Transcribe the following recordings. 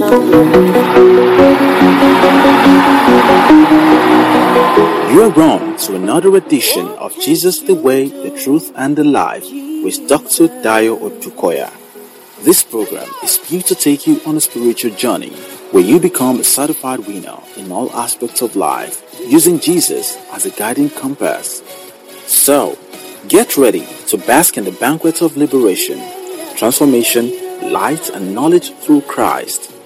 You are on to another edition of Jesus the Way, the Truth, and the Life with Dr. Dayo Odukoya. This program is built to take you on a spiritual journey where you become a certified winner in all aspects of life using Jesus as a guiding compass. So, get ready to bask in the banquet of liberation, transformation, light, and knowledge through Christ.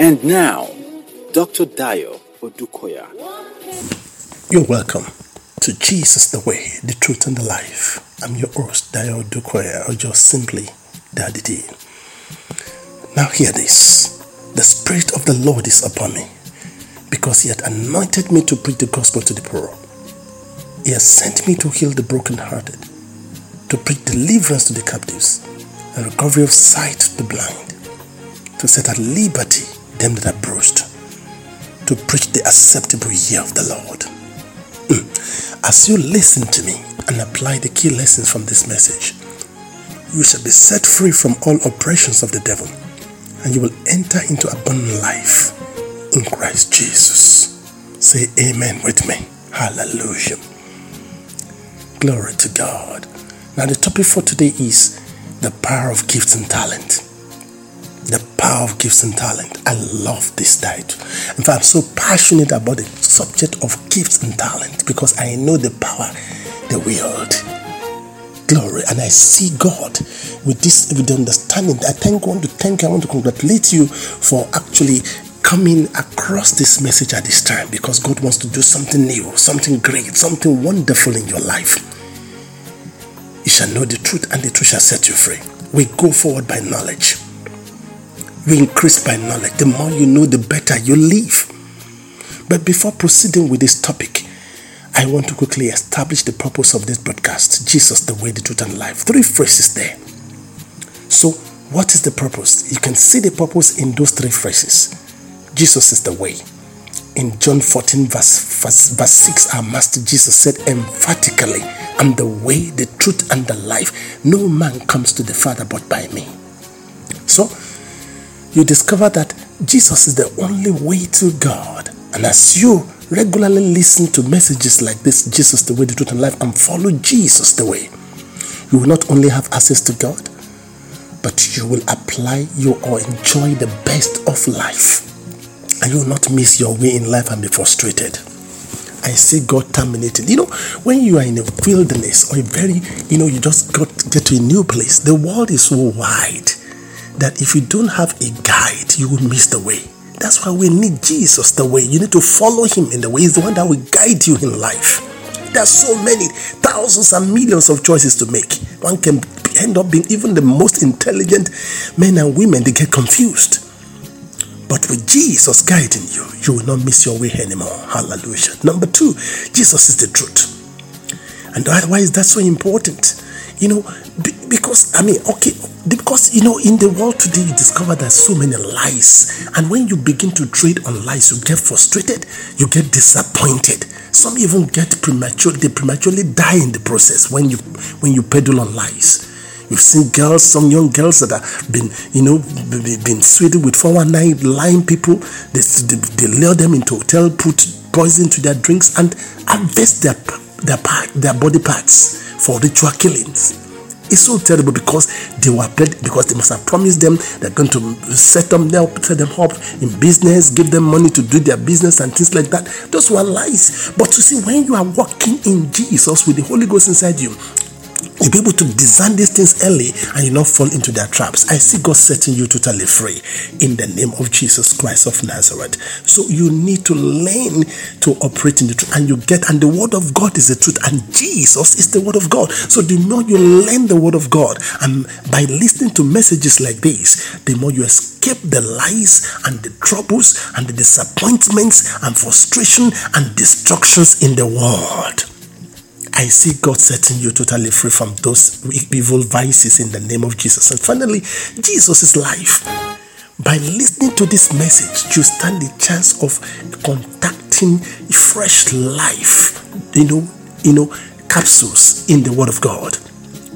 And now, Dr. Dayo Odukoya. You're welcome to Jesus the Way, the Truth, and the Life. I'm your host, Dayo Odukoya, or just simply Daddy D. Now, hear this The Spirit of the Lord is upon me because He had anointed me to preach the gospel to the poor. He has sent me to heal the brokenhearted, to preach deliverance to the captives, and recovery of sight to the blind, to set at liberty them that are bruised, to preach the acceptable year of the Lord. Mm. As you listen to me and apply the key lessons from this message, you shall be set free from all oppressions of the devil, and you will enter into abundant life in Christ Jesus. Say amen with me. Hallelujah. Glory to God. Now, the topic for today is the power of gifts and talent. The power of gifts and talent. I love this title. In fact, I'm so passionate about the subject of gifts and talent because I know the power they wield. Glory. And I see God with this with the understanding. I thank God to thank. I want to congratulate you for actually coming across this message at this time because God wants to do something new, something great, something wonderful in your life. You shall know the truth, and the truth shall set you free. We go forward by knowledge. We increase by knowledge. The more you know, the better you live. But before proceeding with this topic, I want to quickly establish the purpose of this broadcast Jesus, the way, the truth, and life. Three phrases there. So, what is the purpose? You can see the purpose in those three phrases. Jesus is the way. In John 14, verse, verse, verse 6, our Master Jesus said emphatically, I'm the way, the truth, and the life. No man comes to the Father but by me. So, you discover that Jesus is the only way to God. And as you regularly listen to messages like this, Jesus the way, the truth, and life, and follow Jesus the way, you will not only have access to God, but you will apply you or enjoy the best of life. And you will not miss your way in life and be frustrated. I see God terminating. You know, when you are in a wilderness or a very, you know, you just got get to a new place, the world is so wide that if you don't have a guide, you will miss the way. That's why we need Jesus the way. You need to follow him in the way. He's the one that will guide you in life. There's so many, thousands and millions of choices to make. One can end up being even the most intelligent men and women, they get confused. But with Jesus guiding you, you will not miss your way anymore. Hallelujah. Number two, Jesus is the truth. And why is that so important? You know, because, I mean, okay, because, you know, in the world today, you discover there's so many lies. And when you begin to trade on lies, you get frustrated, you get disappointed. Some even get premature, they prematurely die in the process when you when you peddle on lies. You've seen girls, some young girls that have been, you know, been sweated with 419 lying people. They, they, they lure them into hotel, put poison to their drinks, and harvest their, their, their body parts for ritual killings. It's so terrible because they were paid because they must have promised them they're going to set them up, set them up in business, give them money to do their business and things like that. Those were lies. But you see, when you are walking in Jesus with the Holy Ghost inside you, You'll be able to discern these things early and you not fall into their traps. I see God setting you totally free in the name of Jesus Christ of Nazareth. So you need to learn to operate in the truth and you get, and the word of God is the truth and Jesus is the word of God. So the more you learn the word of God and by listening to messages like this, the more you escape the lies and the troubles and the disappointments and frustration and destructions in the world. I see God setting you totally free from those evil vices in the name of Jesus. And finally, Jesus is life. By listening to this message, you stand the chance of contacting fresh life, you know, you know, capsules in the Word of God.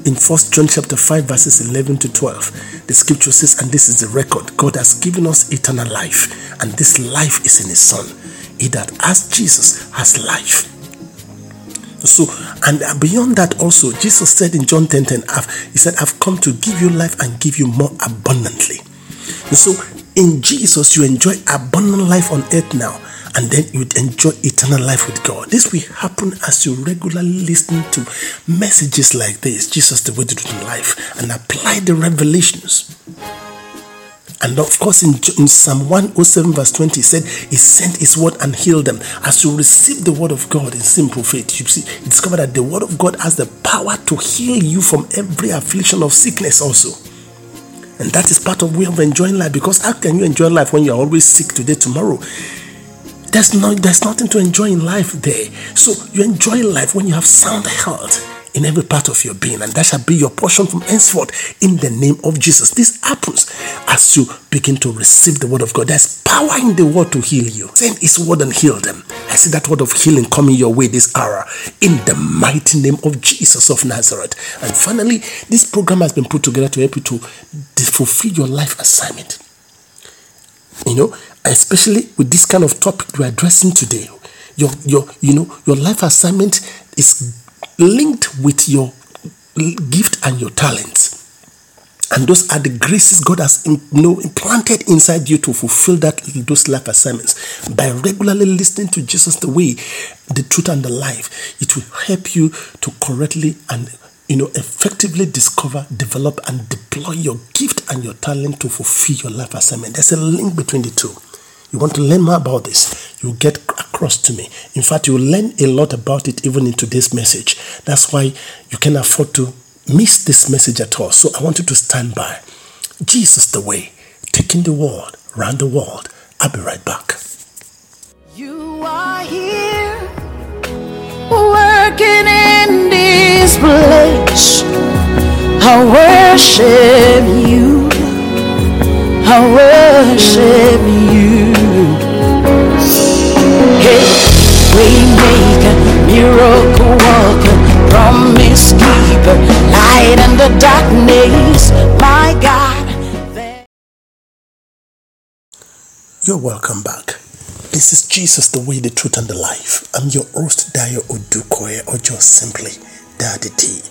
in First John chapter 5, verses 11 to 12, the scripture says, and this is the record God has given us eternal life, and this life is in His Son. He that has Jesus has life. So, and beyond that, also, Jesus said in John 10 10, He said, I've come to give you life and give you more abundantly. And so, in Jesus, you enjoy abundant life on earth now and then you'd enjoy eternal life with God. This will happen as you regularly listen to messages like this Jesus, the way to do life, and apply the revelations. And of course, in, in Psalm 107, verse 20, he said, He sent His word and healed them. As you receive the word of God in simple faith, you see, you discover that the word of God has the power to heal you from every affliction of sickness, also. And that is part of way of enjoying life because how can you enjoy life when you're always sick today, tomorrow? There's no there's nothing to enjoy in life there. So you enjoy life when you have sound health in every part of your being, and that shall be your portion from henceforth in the name of Jesus. This happens as you begin to receive the word of God. There's power in the word to heal you. Send his word and heal them. I see that word of healing coming your way this hour in the mighty name of Jesus of Nazareth. And finally, this program has been put together to help you to fulfill your life assignment. You know, especially with this kind of topic we're addressing today. Your, your, you know, your life assignment is linked with your gift and your talents. And those are the graces God has you know, implanted inside you to fulfill that those life assignments. By regularly listening to Jesus the way, the truth, and the life, it will help you to correctly and you know, effectively discover, develop, and deploy your gift and your talent to fulfill your life assignment. There's a link between the two. You want to learn more about this, you get across to me. In fact, you learn a lot about it even in today's message. That's why you can afford to miss this message at all. So I want you to stand by. Jesus the way, taking the world round the world. I'll be right back. You are here working in this place. I worship you. I worship you. Waymaker, miracle worker, promise keeper, light in the darkness, my God. You're welcome back. This is Jesus, the way, the truth, and the life. I'm your host, Dayo Odukoya, or just simply Daddy D.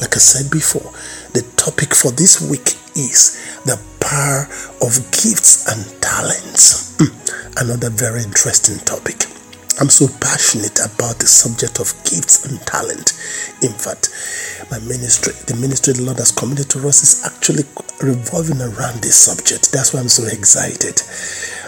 Like I said before, the topic for this week is the power of gifts and talents. Hmm, another very interesting topic. I'm so passionate about the subject of gifts and talent. In fact, my ministry, the ministry the Lord has committed to us, is actually revolving around this subject. That's why I'm so excited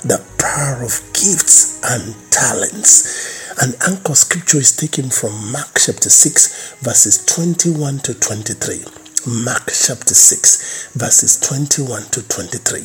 the power of gifts and talents. An anchor scripture is taken from Mark chapter 6, verses 21 to 23. Mark chapter 6, verses 21 to 23.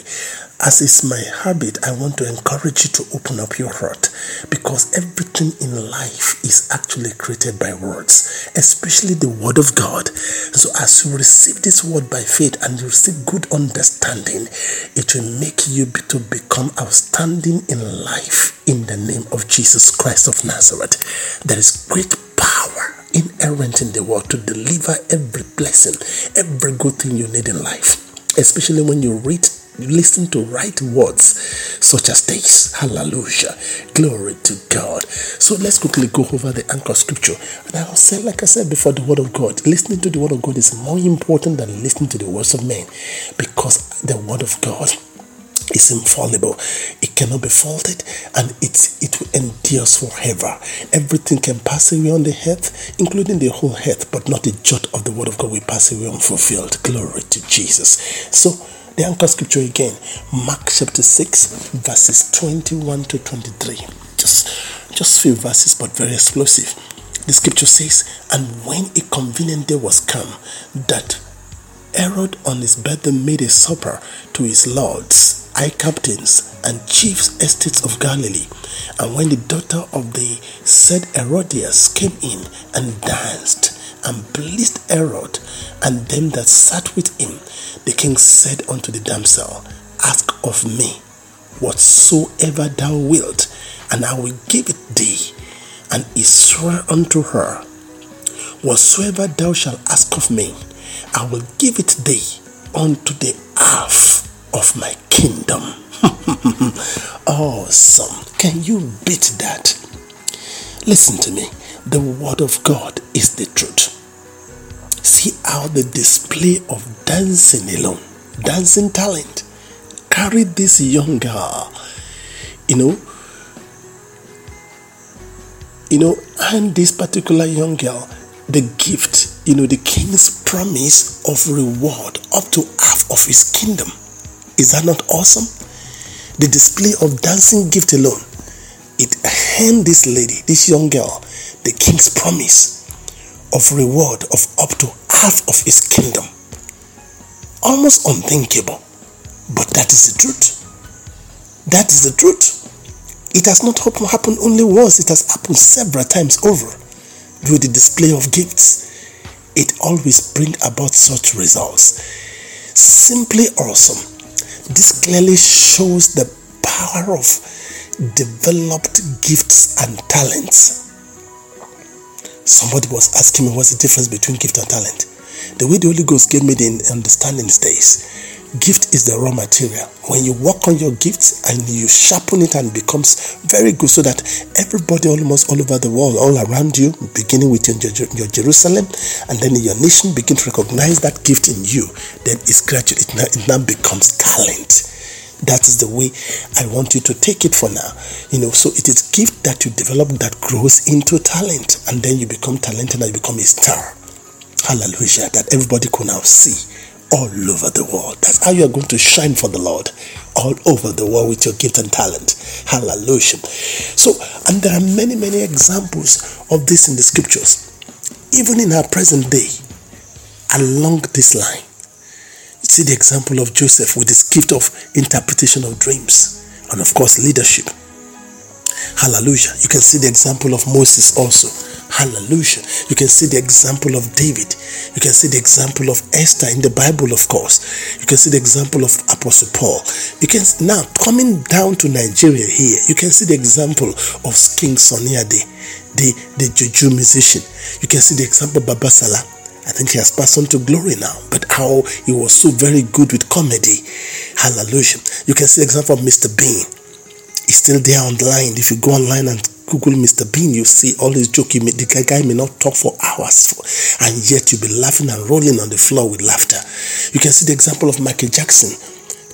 As is my habit, I want to encourage you to open up your heart because everything in life is actually created by words, especially the Word of God. So, as you receive this Word by faith and you receive good understanding, it will make you to become outstanding in life in the name of Jesus Christ of Nazareth. There is great power inherent in the Word to deliver every blessing, every good thing you need in life, especially when you read listen to right words such as this. Hallelujah. Glory to God. So let's quickly go over the anchor scripture. And I'll say, like I said before, the word of God. Listening to the word of God is more important than listening to the words of men because the word of God is infallible. It cannot be faulted and it, it will endure forever. Everything can pass away on the earth, including the whole earth, but not a jot of the word of God will pass away unfulfilled. Glory to Jesus. So the anchor scripture again, Mark chapter 6, verses 21 to 23. Just, just few verses, but very explosive. The scripture says, And when a convenient day was come, that Herod on his birthday made a supper to his lords, high captains, and chiefs estates of Galilee. And when the daughter of the said Herodias came in and danced, and pleased Herod and them that sat with him, the king said unto the damsel, Ask of me whatsoever thou wilt, and I will give it thee. And he swore unto her, Whatsoever thou shalt ask of me, I will give it thee unto the half of my kingdom. awesome. Can you beat that? Listen to me. The word of God is the truth. See how the display of dancing alone, dancing talent, carried this young girl, you know, you know, and this particular young girl the gift, you know, the king's promise of reward up to half of his kingdom. Is that not awesome? The display of dancing gift alone, it hand this lady, this young girl, the king's promise of reward of up to half of his kingdom. Almost unthinkable, but that is the truth. That is the truth. It has not happened only once, it has happened several times over with the display of gifts. It always brings about such results. Simply awesome. This clearly shows the power of developed gifts and talents. Somebody was asking me what's the difference between gift and talent. The way the Holy Ghost gave me the understanding is this gift is the raw material. When you work on your gifts and you sharpen it and becomes very good so that everybody almost all over the world, all around you, beginning with your, your Jerusalem and then your nation begin to recognize that gift in you, then it's gradually, it now, it now becomes talent. That is the way I want you to take it for now. You know, so it is gift that you develop that grows into talent, and then you become talented and you become a star. Hallelujah. That everybody could now see all over the world. That's how you are going to shine for the Lord all over the world with your gift and talent. Hallelujah. So, and there are many, many examples of this in the scriptures, even in our present day, along this line. You see the example of Joseph with his gift of interpretation of dreams and, of course, leadership. Hallelujah. You can see the example of Moses also Hallelujah. You can see the example of David. You can see the example of Esther in the Bible, of course. You can see the example of Apostle Paul. You can now coming down to Nigeria here, you can see the example of King Sunny Adé, the, the Juju musician. You can see the example of Baba Sala. I think he has passed on to glory now, but how he was so very good with comedy. Hallelujah. You can see the example of Mr. Bean. He's still there online. If you go online and Google Mr. Bean, you see all his joke. May, the guy may not talk for hours, for, and yet you'll be laughing and rolling on the floor with laughter. You can see the example of Michael Jackson,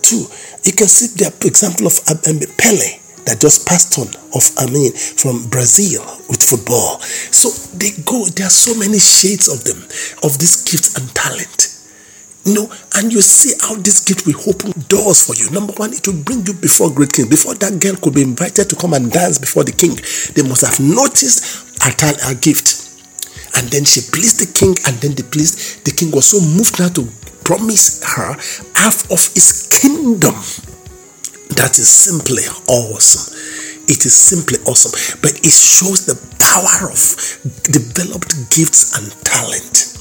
too. You can see the example of um, Pele that just passed on of I mean from Brazil with football. So they go. There are so many shades of them of this gift and talent. You know, and you see how this gift will open doors for you. Number one, it will bring you before great king. Before that girl could be invited to come and dance before the king, they must have noticed her, gift. And then she pleased the king, and then the pleased the king was so moved now to promise her half of his kingdom. That is simply awesome. It is simply awesome. But it shows the power of developed gifts and talent.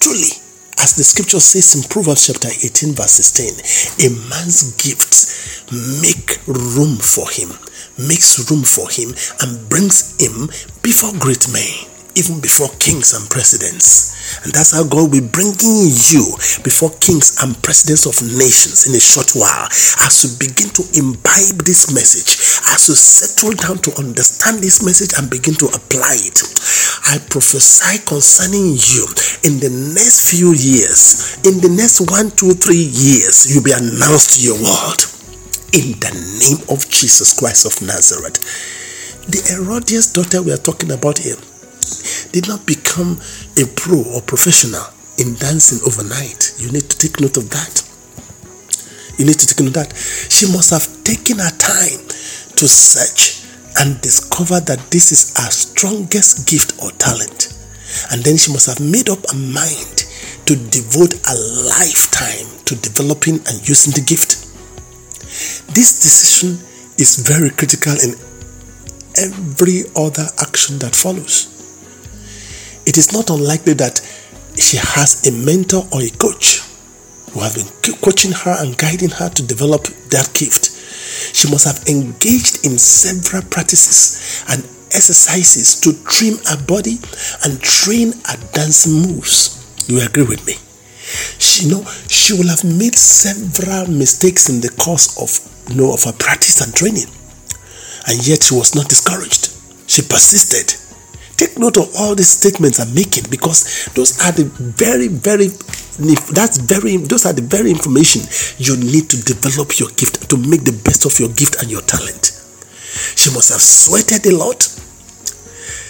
Truly, as the scripture says in Proverbs chapter 18, verse 16, a man's gifts make room for him, makes room for him, and brings him before great men even before kings and presidents. And that's how God will be bringing you before kings and presidents of nations in a short while as you begin to imbibe this message, as you settle down to understand this message and begin to apply it. I prophesy concerning you in the next few years, in the next one, two, three years, you'll be announced to your world in the name of Jesus Christ of Nazareth. The Herodias daughter we are talking about here did not become a pro or professional in dancing overnight. You need to take note of that. You need to take note of that. She must have taken her time to search and discover that this is her strongest gift or talent. And then she must have made up her mind to devote a lifetime to developing and using the gift. This decision is very critical in every other action that follows it is not unlikely that she has a mentor or a coach who have been coaching her and guiding her to develop that gift. She must have engaged in several practices and exercises to trim her body and train her dancing moves. You agree with me? She know she will have made several mistakes in the course of you know of her practice and training. And yet she was not discouraged. She persisted. Take note of all these statements I'm making because those are the very, very that's very those are the very information you need to develop your gift to make the best of your gift and your talent. She must have sweated a lot.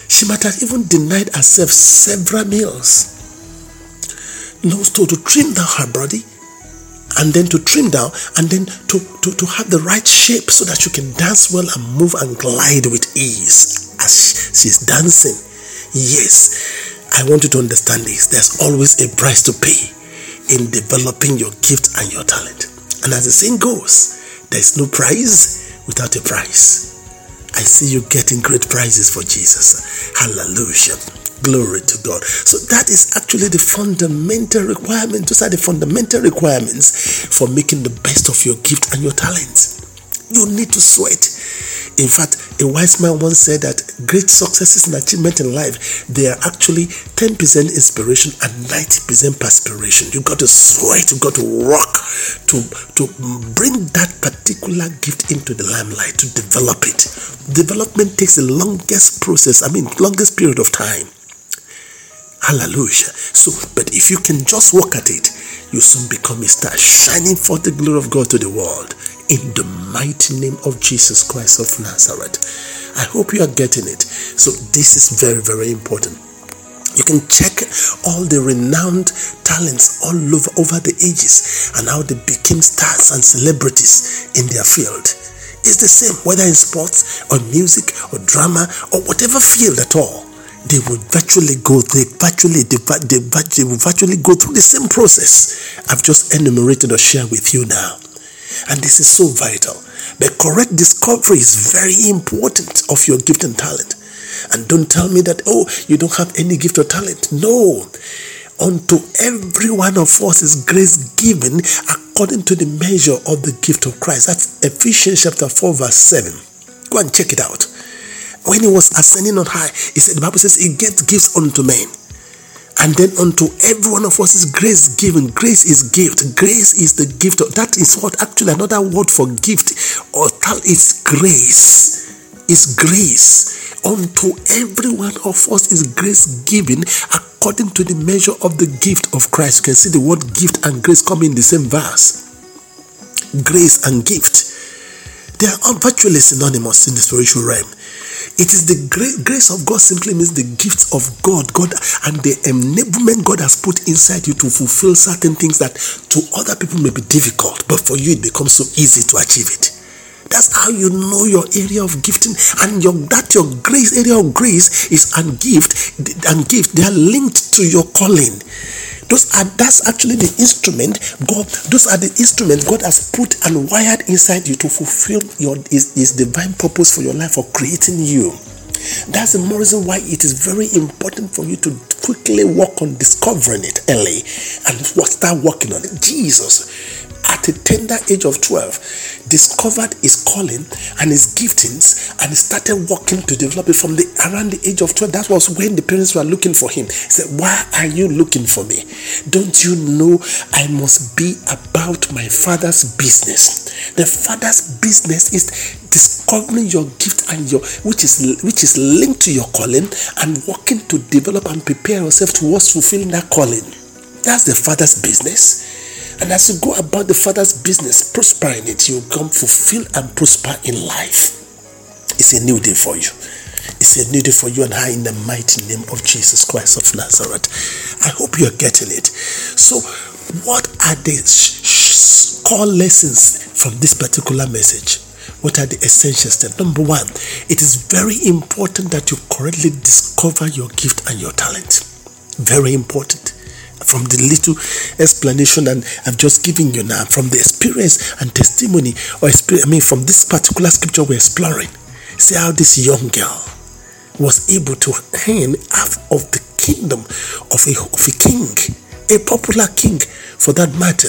She might have even denied herself several meals. No, so to trim down her body and then to trim down and then to, to, to have the right shape so that you can dance well and move and glide with ease as she's dancing. Yes, I want you to understand this. There's always a price to pay in developing your gift and your talent. And as the saying goes, there's no prize without a price. I see you getting great prizes for Jesus. Hallelujah. Glory to God. So that is actually the fundamental requirement. Those are the fundamental requirements for making the best of your gift and your talents. You need to sweat. In fact, a wise man once said that great successes and achievement in life, they are actually 10% inspiration and 90% perspiration. You got to sweat, you got to work to, to bring that particular gift into the limelight, to develop it. Development takes the longest process, I mean, longest period of time. Hallelujah. So, but if you can just work at it, you soon become a star, shining forth the glory of God to the world in the mighty name of Jesus Christ of Nazareth. I hope you are getting it. So, this is very, very important. You can check all the renowned talents all over, over the ages and how they became stars and celebrities in their field. It's the same whether in sports or music or drama or whatever field at all they will virtually go they virtually they, they, they will virtually go through the same process I've just enumerated or shared with you now. And this is so vital. The correct discovery is very important of your gift and talent. And don't tell me that, oh, you don't have any gift or talent. No. Unto every one of us is grace given according to the measure of the gift of Christ. That's Ephesians chapter 4, verse 7. Go and check it out. When he was ascending on high, he said, the Bible says, he gets gifts unto men. And then unto every one of us is grace given. Grace is gift. Grace is the gift. That is what actually another word for gift or is grace. Is grace. Unto every one of us is grace given according to the measure of the gift of Christ. You can see the word gift and grace come in the same verse. Grace and gift. They are virtually synonymous in the spiritual realm. It is the grace of God simply means the gifts of God, God and the enablement God has put inside you to fulfill certain things that to other people may be difficult, but for you it becomes so easy to achieve it. That's how you know your area of gifting and your that your grace area of grace is and gift and gift they are linked to your calling. Those are that's actually the instrument God. Those are the instruments God has put and wired inside you to fulfill your his, his divine purpose for your life for creating you. That's the more reason why it is very important for you to quickly work on discovering it early and start working on it. Jesus at a tender age of 12 discovered his calling and his giftings and started working to develop it from the around the age of 12 that was when the parents were looking for him. He said why are you looking for me? Don't you know i must be about my father's business? The father's business is discovering your gift and your which is which is linked to your calling and working to develop and prepare yourself towards fulfilling that calling. That's the father's business and as you go about the Father's business, prospering it, you will come fulfill and prosper in life. It's a new day for you. It's a new day for you and I in the mighty name of Jesus Christ of Nazareth. I hope you're getting it. So, what are the core lessons from this particular message? What are the essential steps? Number one, it is very important that you correctly discover your gift and your talent. Very important from the little explanation and I've just given you now, from the experience and testimony, or experience, I mean, from this particular scripture we're exploring, see how this young girl was able to earn half of the kingdom of a, of a king, a popular king for that matter.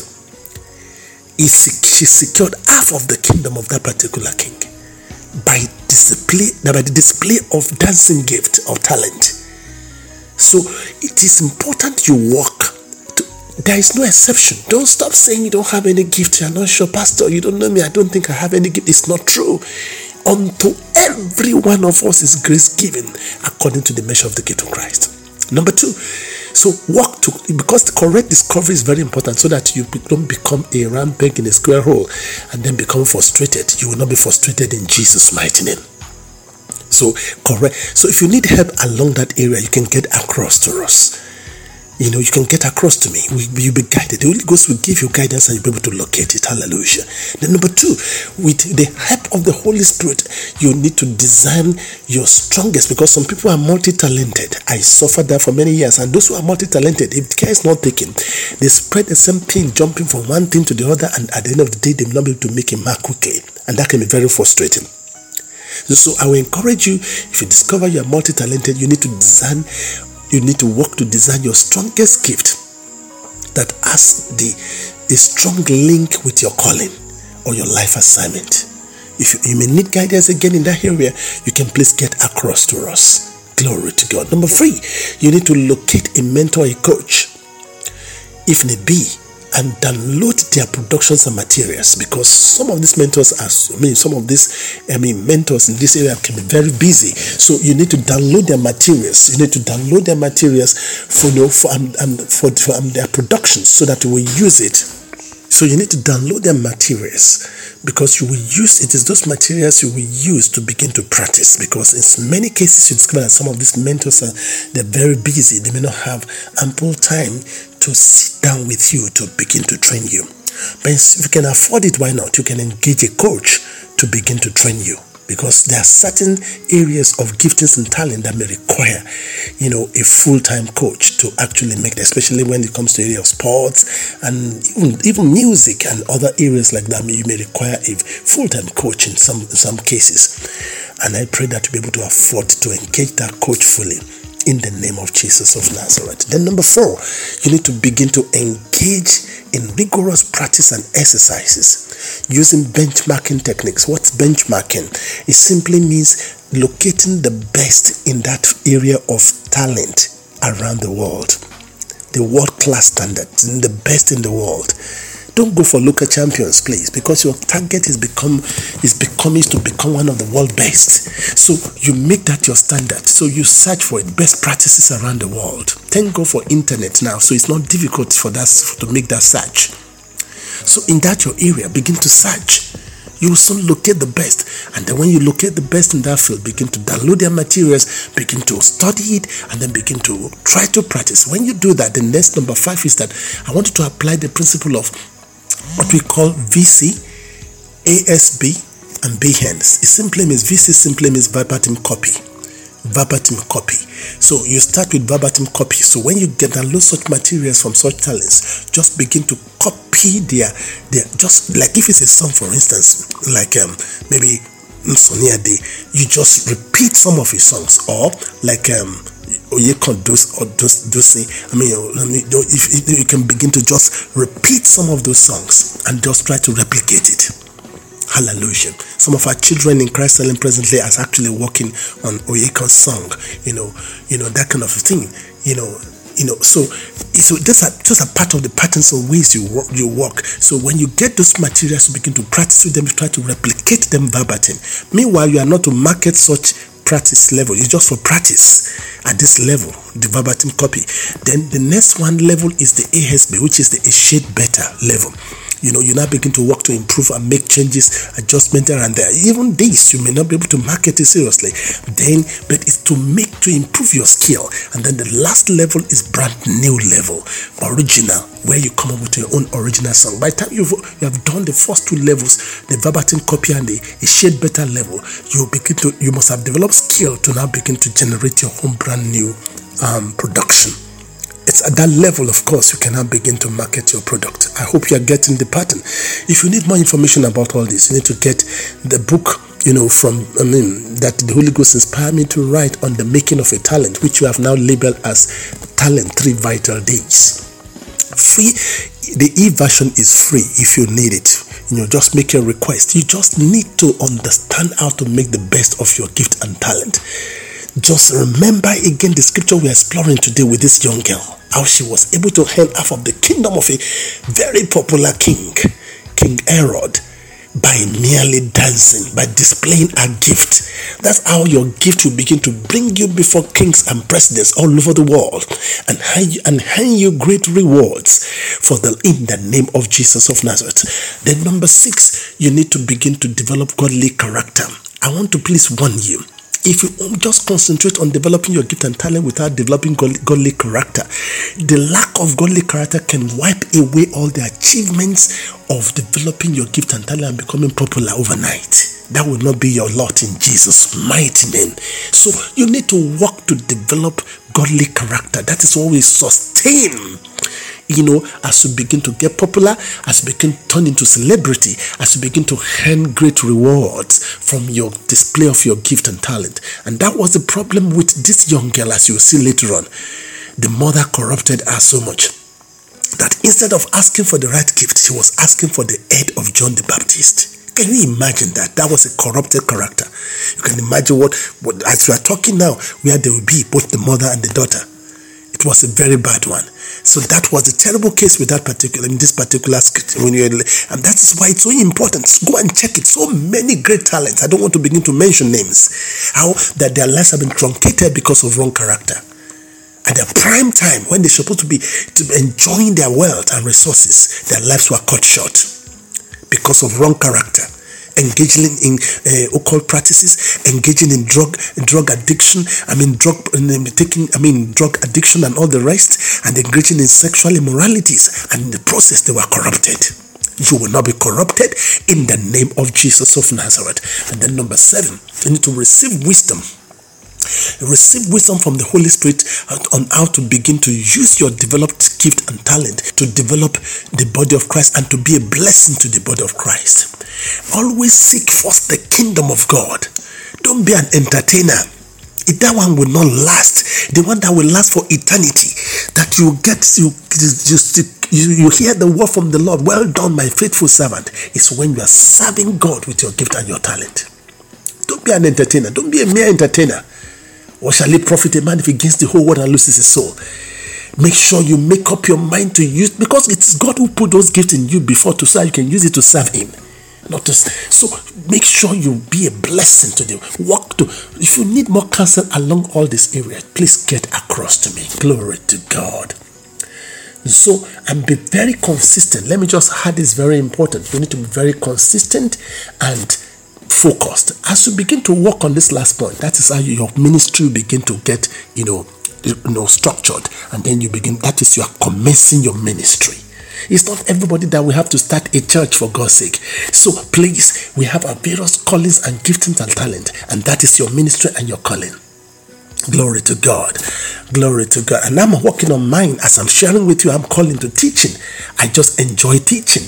He, she secured half of the kingdom of that particular king by display, by the display of dancing gift or talent. So it is important you work there is no exception. Don't stop saying you don't have any gift. You're not sure, Pastor. You don't know me. I don't think I have any gift. It's not true. Unto every one of us is grace given according to the measure of the gift of Christ. Number two, so walk to because the correct discovery is very important so that you don't become a rampant in a square hole and then become frustrated. You will not be frustrated in Jesus' mighty name. So correct. So if you need help along that area, you can get across to us you know, you can get across to me. We, you'll be guided. The Holy Ghost will give you guidance and you'll be able to locate it. Hallelujah. Then, number two, with the help of the Holy Spirit, you need to design your strongest because some people are multi talented. I suffered that for many years. And those who are multi talented, if care is not taken, they spread the same thing, jumping from one thing to the other. And at the end of the day, they will not be able to make a mark quickly. And that can be very frustrating. So I will encourage you if you discover you are multi talented, you need to design you need to work to design your strongest gift that has the a strong link with your calling or your life assignment. If you, you may need guidance again in that area, you can please get across to us. Glory to God. Number three, you need to locate a mentor, a coach. If need be, and download their productions and materials because some of these mentors are I mean some of these I mean mentors in this area can be very busy. So you need to download their materials. You need to download their materials for you know, for um, um, for, for um, their productions so that you will use it. So you need to download their materials because you will use it is those materials you will use to begin to practice because in many cases you discover that some of these mentors are they're very busy. They may not have ample time to sit down with you to begin to train you. But if you can afford it, why not? You can engage a coach to begin to train you because there are certain areas of giftings and talent that may require, you know, a full-time coach to actually make especially when it comes to area of sports and even, even music and other areas like that. You may require a full-time coach in some some cases. And I pray that to be able to afford to engage that coach fully in the name of Jesus of Nazareth. Then, number four, you need to begin to engage in rigorous practice and exercises using benchmarking techniques. What's benchmarking? It simply means locating the best in that area of talent around the world, the world class standards, the best in the world don't go for local champions, please, because your target is become is becoming to become one of the world best. So you make that your standard. So you search for it, best practices around the world. Thank God for internet now, so it's not difficult for that to make that search. So in that your area, begin to search. You will soon locate the best. And then when you locate the best in that field, begin to download their materials, begin to study it, and then begin to try to practice. When you do that, the next number five is that I want you to apply the principle of what we call VC, ASB, and BN. It simply means VC simply means verbatim copy. Verbatim copy. So you start with verbatim copy. So when you get download such materials from such talents, just begin to copy their their just like if it's a song for instance, like um maybe Sunny Adé, you just repeat some of his songs, or like um Oyekon those or those those I mean, if, if you can begin to just repeat some of those songs and just try to replicate it. Hallelujah. Some of our children in Christ Allen presently are actually working on Oyekon's song, you know, you know, that kind of thing, you know, you know, so so these are just a part of the patterns or ways you work you work. So when you get those materials, you begin to practice with them, you try to replicate them verbatim. Meanwhile, you are not to market such practice level. It's just for practice at this level, the verbatim copy. Then the next one level is the ASB, which is the a shade better level you know, you now begin to work to improve and make changes, adjustment and there. Even this, you may not be able to market it seriously. Then, but it's to make to improve your skill. And then the last level is brand new level, original, where you come up with your own original song. By the time you've you have done the first two levels, the verbatim copy and the a shade better level, you begin to you must have developed skill to now begin to generate your own brand new um, production. It's at that level, of course, you can now begin to market your product. I hope you are getting the pattern. If you need more information about all this, you need to get the book, you know, from, I mean, that the Holy Ghost inspired me to write on the making of a talent, which you have now labeled as Talent Three Vital Ds. Free, the e version is free if you need it. You know, just make your request. You just need to understand how to make the best of your gift and talent Just remember again the scripture we are exploring today with this young girl. How she was able to hand half of the kingdom of a very popular king, King Herod by merely dancing, by displaying a gift. That's how your gift will begin to bring you before kings and presidents all over the world and hand you, and hand you great rewards for the in the name of Jesus of Nazareth. Then number six, you need to begin to develop godly character. I want to please warn you if you just concentrate on developing your gift and talent without developing godly character, the lack of godly character can wipe away all the achievements of developing your gift and talent and becoming popular overnight. That will not be your lot in Jesus' mighty name. So you need to work to develop godly character. That is what will sustain you know, as you begin to get popular, as you begin to turn into celebrity, as you begin to earn great rewards from your display of your gift and talent. And that was the problem with this young girl, as you will see later on. The mother corrupted her so much that instead of asking for the right gift, she was asking for the head of John the Baptist. Can you imagine that? That was a corrupted character. You can imagine what, what as we are talking now, where they will be, both the mother and the daughter. It was a very bad one. So that was a terrible case with that particular, in this particular. When you and that is why it's so important. Go and check it. So many great talents. I don't want to begin to mention names. How that their lives have been truncated because of wrong character. At the prime time when they're supposed to be to enjoying their wealth and resources, their lives were cut short because of wrong character engaging in uh, occult practices, engaging in drug drug addiction. I mean, drug taking. I mean, drug addiction and all the rest, and engaging in sexual immoralities. And in the process, they were corrupted. You will not be corrupted in the name of Jesus of Nazareth. And then number seven, you need to receive wisdom Receive wisdom from the Holy Spirit on how to begin to use your developed gift and talent to develop the body of Christ and to be a blessing to the body of Christ. Always seek first the kingdom of God. Don't be an entertainer. If That one will not last. The one that will last for eternity. That you get you just you, you hear the word from the Lord. Well done, my faithful servant. Is when you are serving God with your gift and your talent. Don't be an entertainer. Don't be a mere entertainer. What shall it profit a man if he gains the whole world and loses his soul? Make sure you make up your mind to use because it's God who put those gifts in you before to so you can use it to serve Him. Not so make sure you be a blessing to them. Walk to if you need more counsel along all these areas, please get across to me. Glory to God. So and be very consistent. Let me just add this very important. You need to be very consistent and focused. As you begin to work on this last point, that is how your ministry begin to get, you know, you know, structured, and then you begin. That is you are commencing your ministry. It's not everybody that we have to start a church for God's sake. So please, we have our various callings and giftings and talent, and that is your ministry and your calling. Glory to God. Glory to God. And I'm working on mine as I'm sharing with you. I'm calling to teaching. I just enjoy teaching.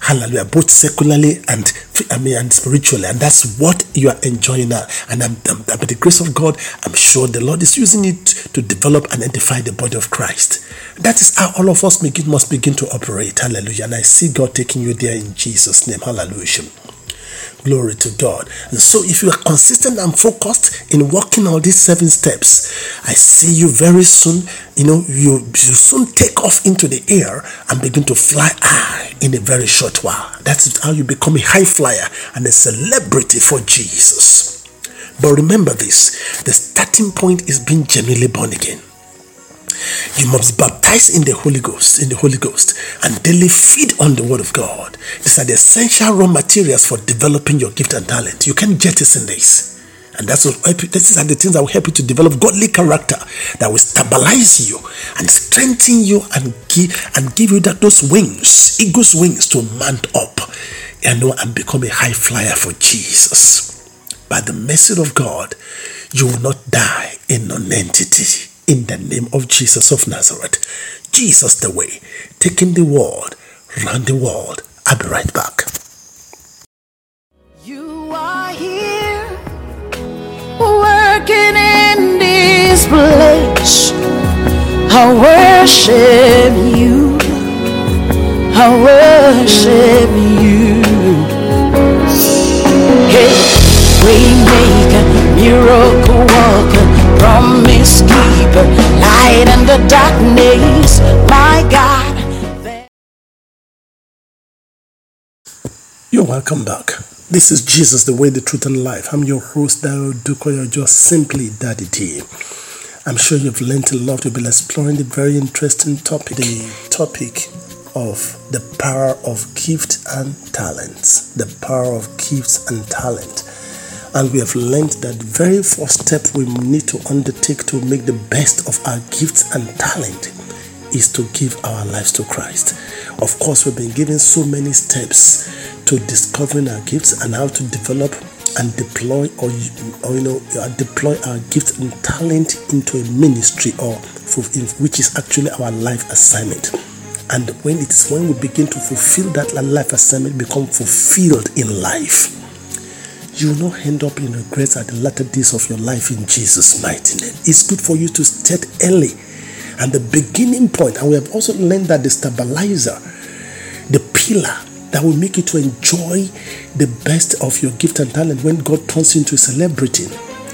Hallelujah. Both secularly and I mean and spiritually. And that's what you are enjoying now. And I'm, I'm, by the grace of God, I'm sure the Lord is using it to develop and edify the body of Christ. That is how all of us must begin to operate. Hallelujah. And I see God taking you there in Jesus' name. Hallelujah. Glory to God. And so, if you are consistent and focused in walking all these seven steps, I see you very soon. You know, you, you soon take off into the air and begin to fly high in a very short while. That's how you become a high flyer and a celebrity for Jesus. But remember this the starting point is being genuinely born again. You must baptize in the Holy Ghost, in the Holy Ghost, and daily feed on the Word of God. These are the essential raw materials for developing your gift and talent. You can jettison this. And that's what these are the things that will help you to develop godly character that will stabilize you and strengthen you and give and give you that those wings, eagle's wings to mount up and, and become a high flyer for Jesus. By the mercy of God, you will not die in nonentity in the name of Jesus of Nazareth. Jesus the way, taking the world round the world. I'll be right back. You are here working in this place. I worship you. I worship you. Hey, we make a miracle walker the darkness, my God. You're welcome back. This is Jesus, the way, the truth, and life. I'm your host, Dayo Odukoya, just simply Daddy D. I'm sure you've learned a lot. We've been exploring the very interesting topic, the topic of the power of gift and talents. The power of gifts and talent. And we have learned that the very first step we need to undertake to make the best of our gifts and talent is to give our lives to Christ. Of course, we've been given so many steps to discovering our gifts and how to develop and deploy or, or you know uh, deploy our gifts and talent into a ministry or which is actually our life assignment and when it is when we begin to fulfill that life assignment become fulfilled in life you will not end up in regrets at the latter days of your life in jesus mighty name it's good for you to start early and the beginning point and we have also learned that the stabilizer the pillar that will make you to enjoy the best of your gift and talent when God turns you into a celebrity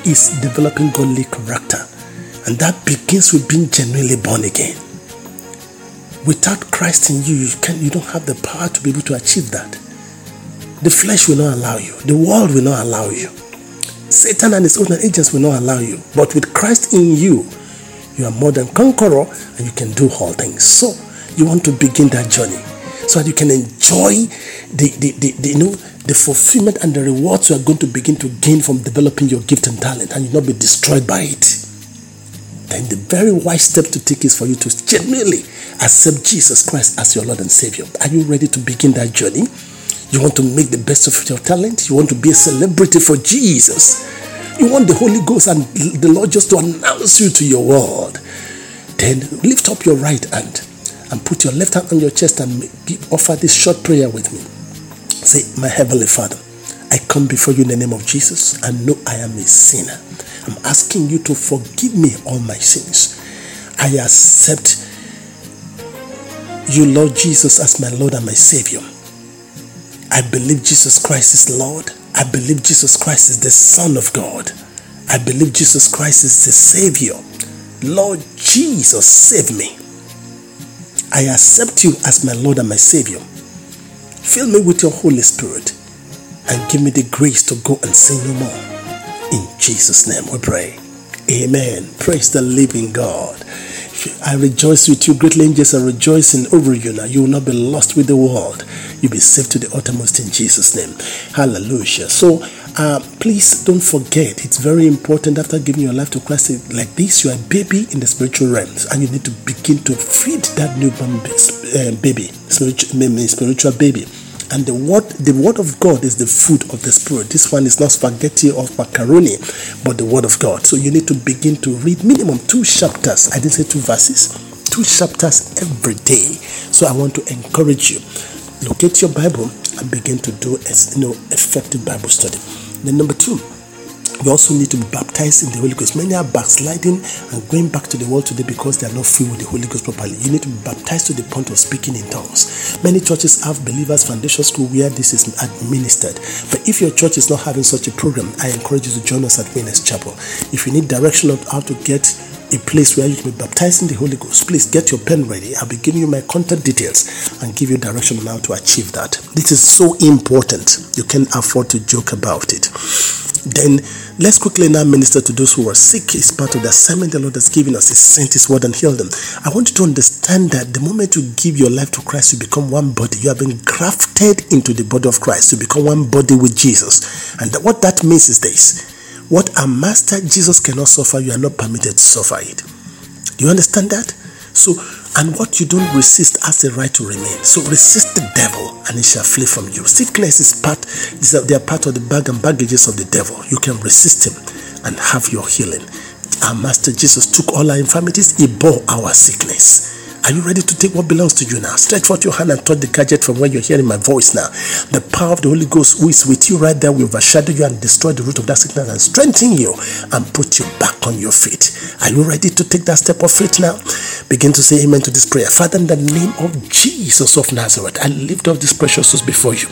is developing godly character. And that begins with being genuinely born again. Without Christ in you, you can you don't have the power to be able to achieve that. The flesh will not allow you, the world will not allow you. Satan and his own agents will not allow you. But with Christ in you, you are more than conqueror and you can do all things. So you want to begin that journey so that you can enjoy the, the, the, the, you know the fulfillment and the rewards you are going to begin to gain from developing your gift and talent and you not be destroyed by it then the very wise step to take is for you to genuinely accept jesus christ as your lord and savior are you ready to begin that journey you want to make the best of your talent you want to be a celebrity for jesus you want the holy ghost and the lord just to announce you to your world then lift up your right hand and put your left hand on your chest and offer this short prayer with me. Say, My Heavenly Father, I come before you in the name of Jesus and know I am a sinner. I'm asking you to forgive me all my sins. I accept you, Lord Jesus, as my Lord and my Savior. I believe Jesus Christ is Lord. I believe Jesus Christ is the Son of God. I believe Jesus Christ is the Savior. Lord Jesus, save me. I accept you as my Lord and my Savior. Fill me with your Holy Spirit and give me the grace to go and sin no more. In Jesus' name we pray. Amen. Praise the living God. I rejoice with you. Great angels are rejoicing over you now. You will not be lost with the world. You'll be saved to the uttermost in Jesus' name. Hallelujah. So, uh, please don't forget, it's very important after giving your life to Christ like this, you are a baby in the spiritual realms and you need to begin to feed that newborn uh, baby, spiritual baby. And the word, the word of God is the food of the spirit. This one is not spaghetti or macaroni, but the word of God. So you need to begin to read minimum two chapters. I didn't say two verses, two chapters every day. So I want to encourage you. Locate your Bible and begin to do a you know, effective Bible study. Then number two, you also need to be baptized in the Holy Ghost. Many are backsliding and going back to the world today because they are not filled with the Holy Ghost properly. You need to be baptized to the point of speaking in tongues. Many churches have believers foundation school where this is administered. But if your church is not having such a program, I encourage you to join us at Winners Chapel. If you need direction of how to get a place where you can be baptized in the Holy Ghost, please get your pen ready. I'll be giving you my contact details and give you direction on how to achieve that. This is so important. You can't afford to joke about it. Then let's quickly now minister to those who are sick. It's part of the assignment the Lord has given us. He sent His word and healed them. I want you to understand that the moment you give your life to Christ, you become one body. You have been grafted into the body of Christ. You become one body with Jesus. And what that means is this what a master Jesus cannot suffer, you are not permitted to suffer it. Do you understand that? So, and what you don't resist has the right to remain. So resist the devil and he shall flee from you. Sickness is part, they are part of the bag and baggages of the devil. You can resist him and have your healing. Our Master Jesus took all our infirmities, he bore our sickness. Are you ready to take what belongs to you now? Stretch forth your hand and touch the gadget from where you're hearing my voice now. The power of the Holy Ghost who is with you right there will overshadow you and destroy the root of that sickness and strengthen you and put you back on your feet. Are you ready to take that step of faith now? Begin to say amen to this prayer. Father, in the name of Jesus of Nazareth, I lift up this precious souls before you.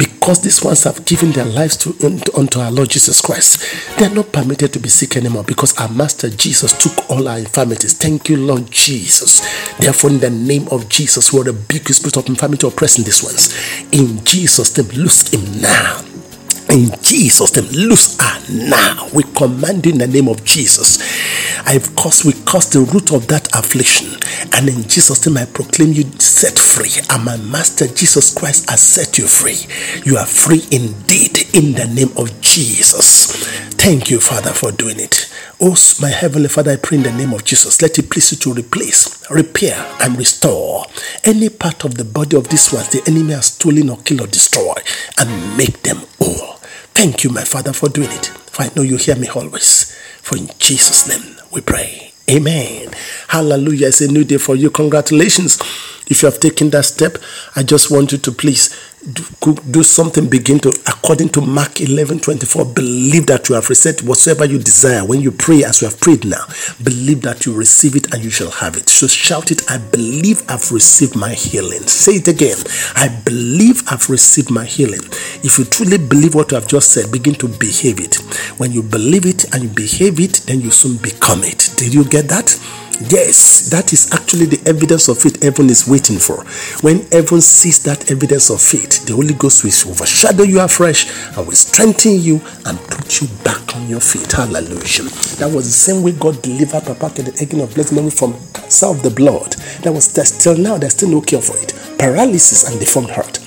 Because because these ones have given their lives to unto our Lord Jesus Christ, they are not permitted to be sick anymore because our Master Jesus took all our infirmities. Thank you, Lord Jesus. Therefore, in the name of Jesus, we rebuke the spirit of infirmity oppressing these ones. In Jesus' name, loose him now in Jesus' name, loose her now. We command in the name of Jesus. I've caused, we caused the root of that affliction. And in Jesus' name, I proclaim you set free. And my Master Jesus Christ has set you free. You are free indeed in the name of Jesus. Thank you, Father, for doing it. Oh, my Heavenly Father, I pray in the name of Jesus. Let it please you to replace, repair, and restore any part of the body of this ones the enemy has stolen or killed or destroyed and make them whole. Thank you, my Father, for doing it. For I know you hear me always. For in Jesus' name we pray. Amen. Hallelujah. It's a new day for you. Congratulations. If you have taken that step, I just want you to please do, do something begin to according to mark 11 24 believe that you have received whatsoever you desire. When you pray as you have prayed now believe that you receive it and you shall have it. So shout it i believe i've received my healing. Say it again i believe i've received my healing. If you truly believe what you have just said begin to behave it. When you believe it and you behave it then you soon become it. Did you get that Yes, that is actually the evidence of faith heaven is waiting for. When heaven sees that evidence of faith, the Holy Ghost will overshadow you afresh and will strengthen you and put you back on your feet. Hallelujah. That was the same way God delivered Papa the Hagin of Blessed Memory from cancer of the blood. That was there still now, there's still no cure for it. Paralysis and deformed heart.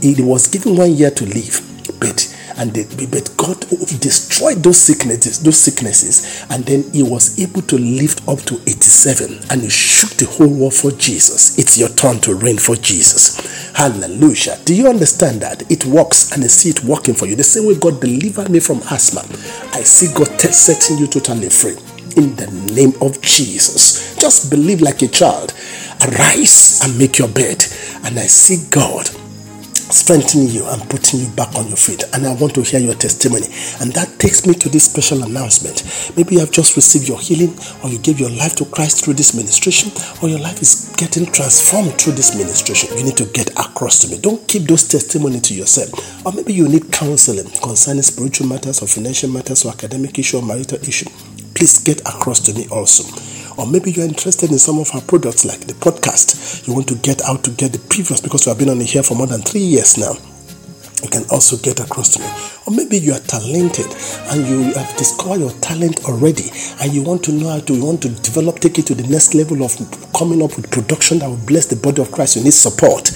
He was given one year to live, but and they, but God destroyed those sicknesses, those sicknesses, and then He was able to lift up to 87, and He shook the whole world for Jesus. It's your turn to reign for Jesus. Hallelujah! Do you understand that it works, and I see it working for you? The same way God delivered me from asthma, I see God setting you totally free in the name of Jesus. Just believe like a child. Arise and make your bed, and I see God strengthening you and putting you back on your feet. And I want to hear your testimony. And that takes me to this special announcement. Maybe you have just received your healing, or you gave your life to Christ through this ministration, or your life is getting transformed through this ministration. You need to get across to me. Don't keep those testimonies to yourself. Or maybe you need counseling concerning spiritual matters, or financial matters, or academic issue, or marital issue. Please get across to me also or maybe you're interested in some of our products like the podcast. You want to get out to get the previous because we have been on here for more than three years now. You can also get across to me. Or maybe you are talented and you have discovered your talent already and you want to know how to, you want to develop, take it to the next level of coming up with production that will bless the body of Christ. You need support.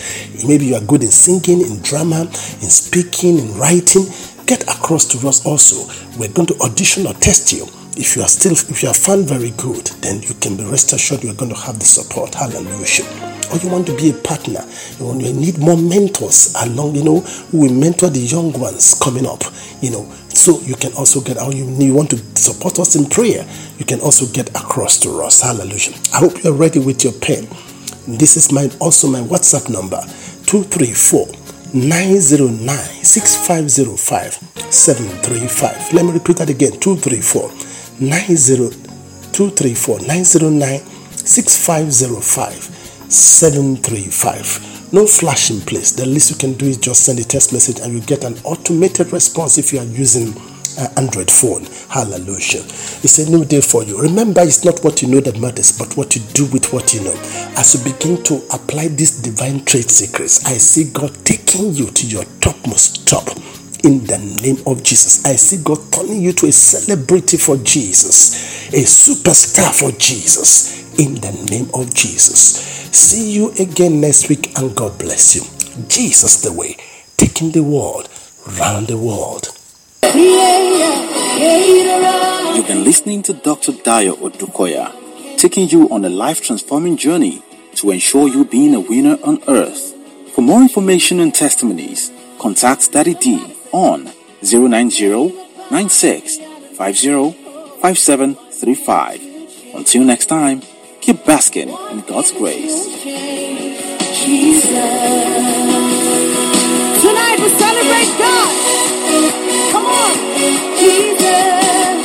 Maybe you are good in singing, in drama, in speaking, in writing. Get across to us also. We're going to audition or test you if you are still if you are found very good then you can be rest assured you're going to have the support. Hallelujah. Or you want to be a partner you, want, you need more mentors along you know who will mentor the young ones coming up you know. So you can also get out you, you want to support us in prayer you can also get across to us. Hallelujah. I hope you're ready with your pen. This is my also my whatsapp number 234 909 6505 735 let me repeat that again 234 90234 909 6505 735. No flashing please. The least you can do is just send a text message and you get an automated response if you are using an Android phone. Hallelujah. It's a new day for you. Remember, it's not what you know that matters, but what you do with what you know. As you begin to apply these divine trade secrets, I see God taking you to your topmost top in the name of Jesus. I see God turning you to a celebrity for Jesus, a superstar for Jesus in the name of Jesus. See you again next week and God bless you. Jesus the way, taking the world round the world. You've been listening to Dr. Dayo Odukoya, taking you on a life transforming journey to ensure you being a winner on earth. For more information and testimonies, contact Daddy D on 090 Until next time, keep basking in God's grace. Tonight we celebrate God. Come on, Jesus.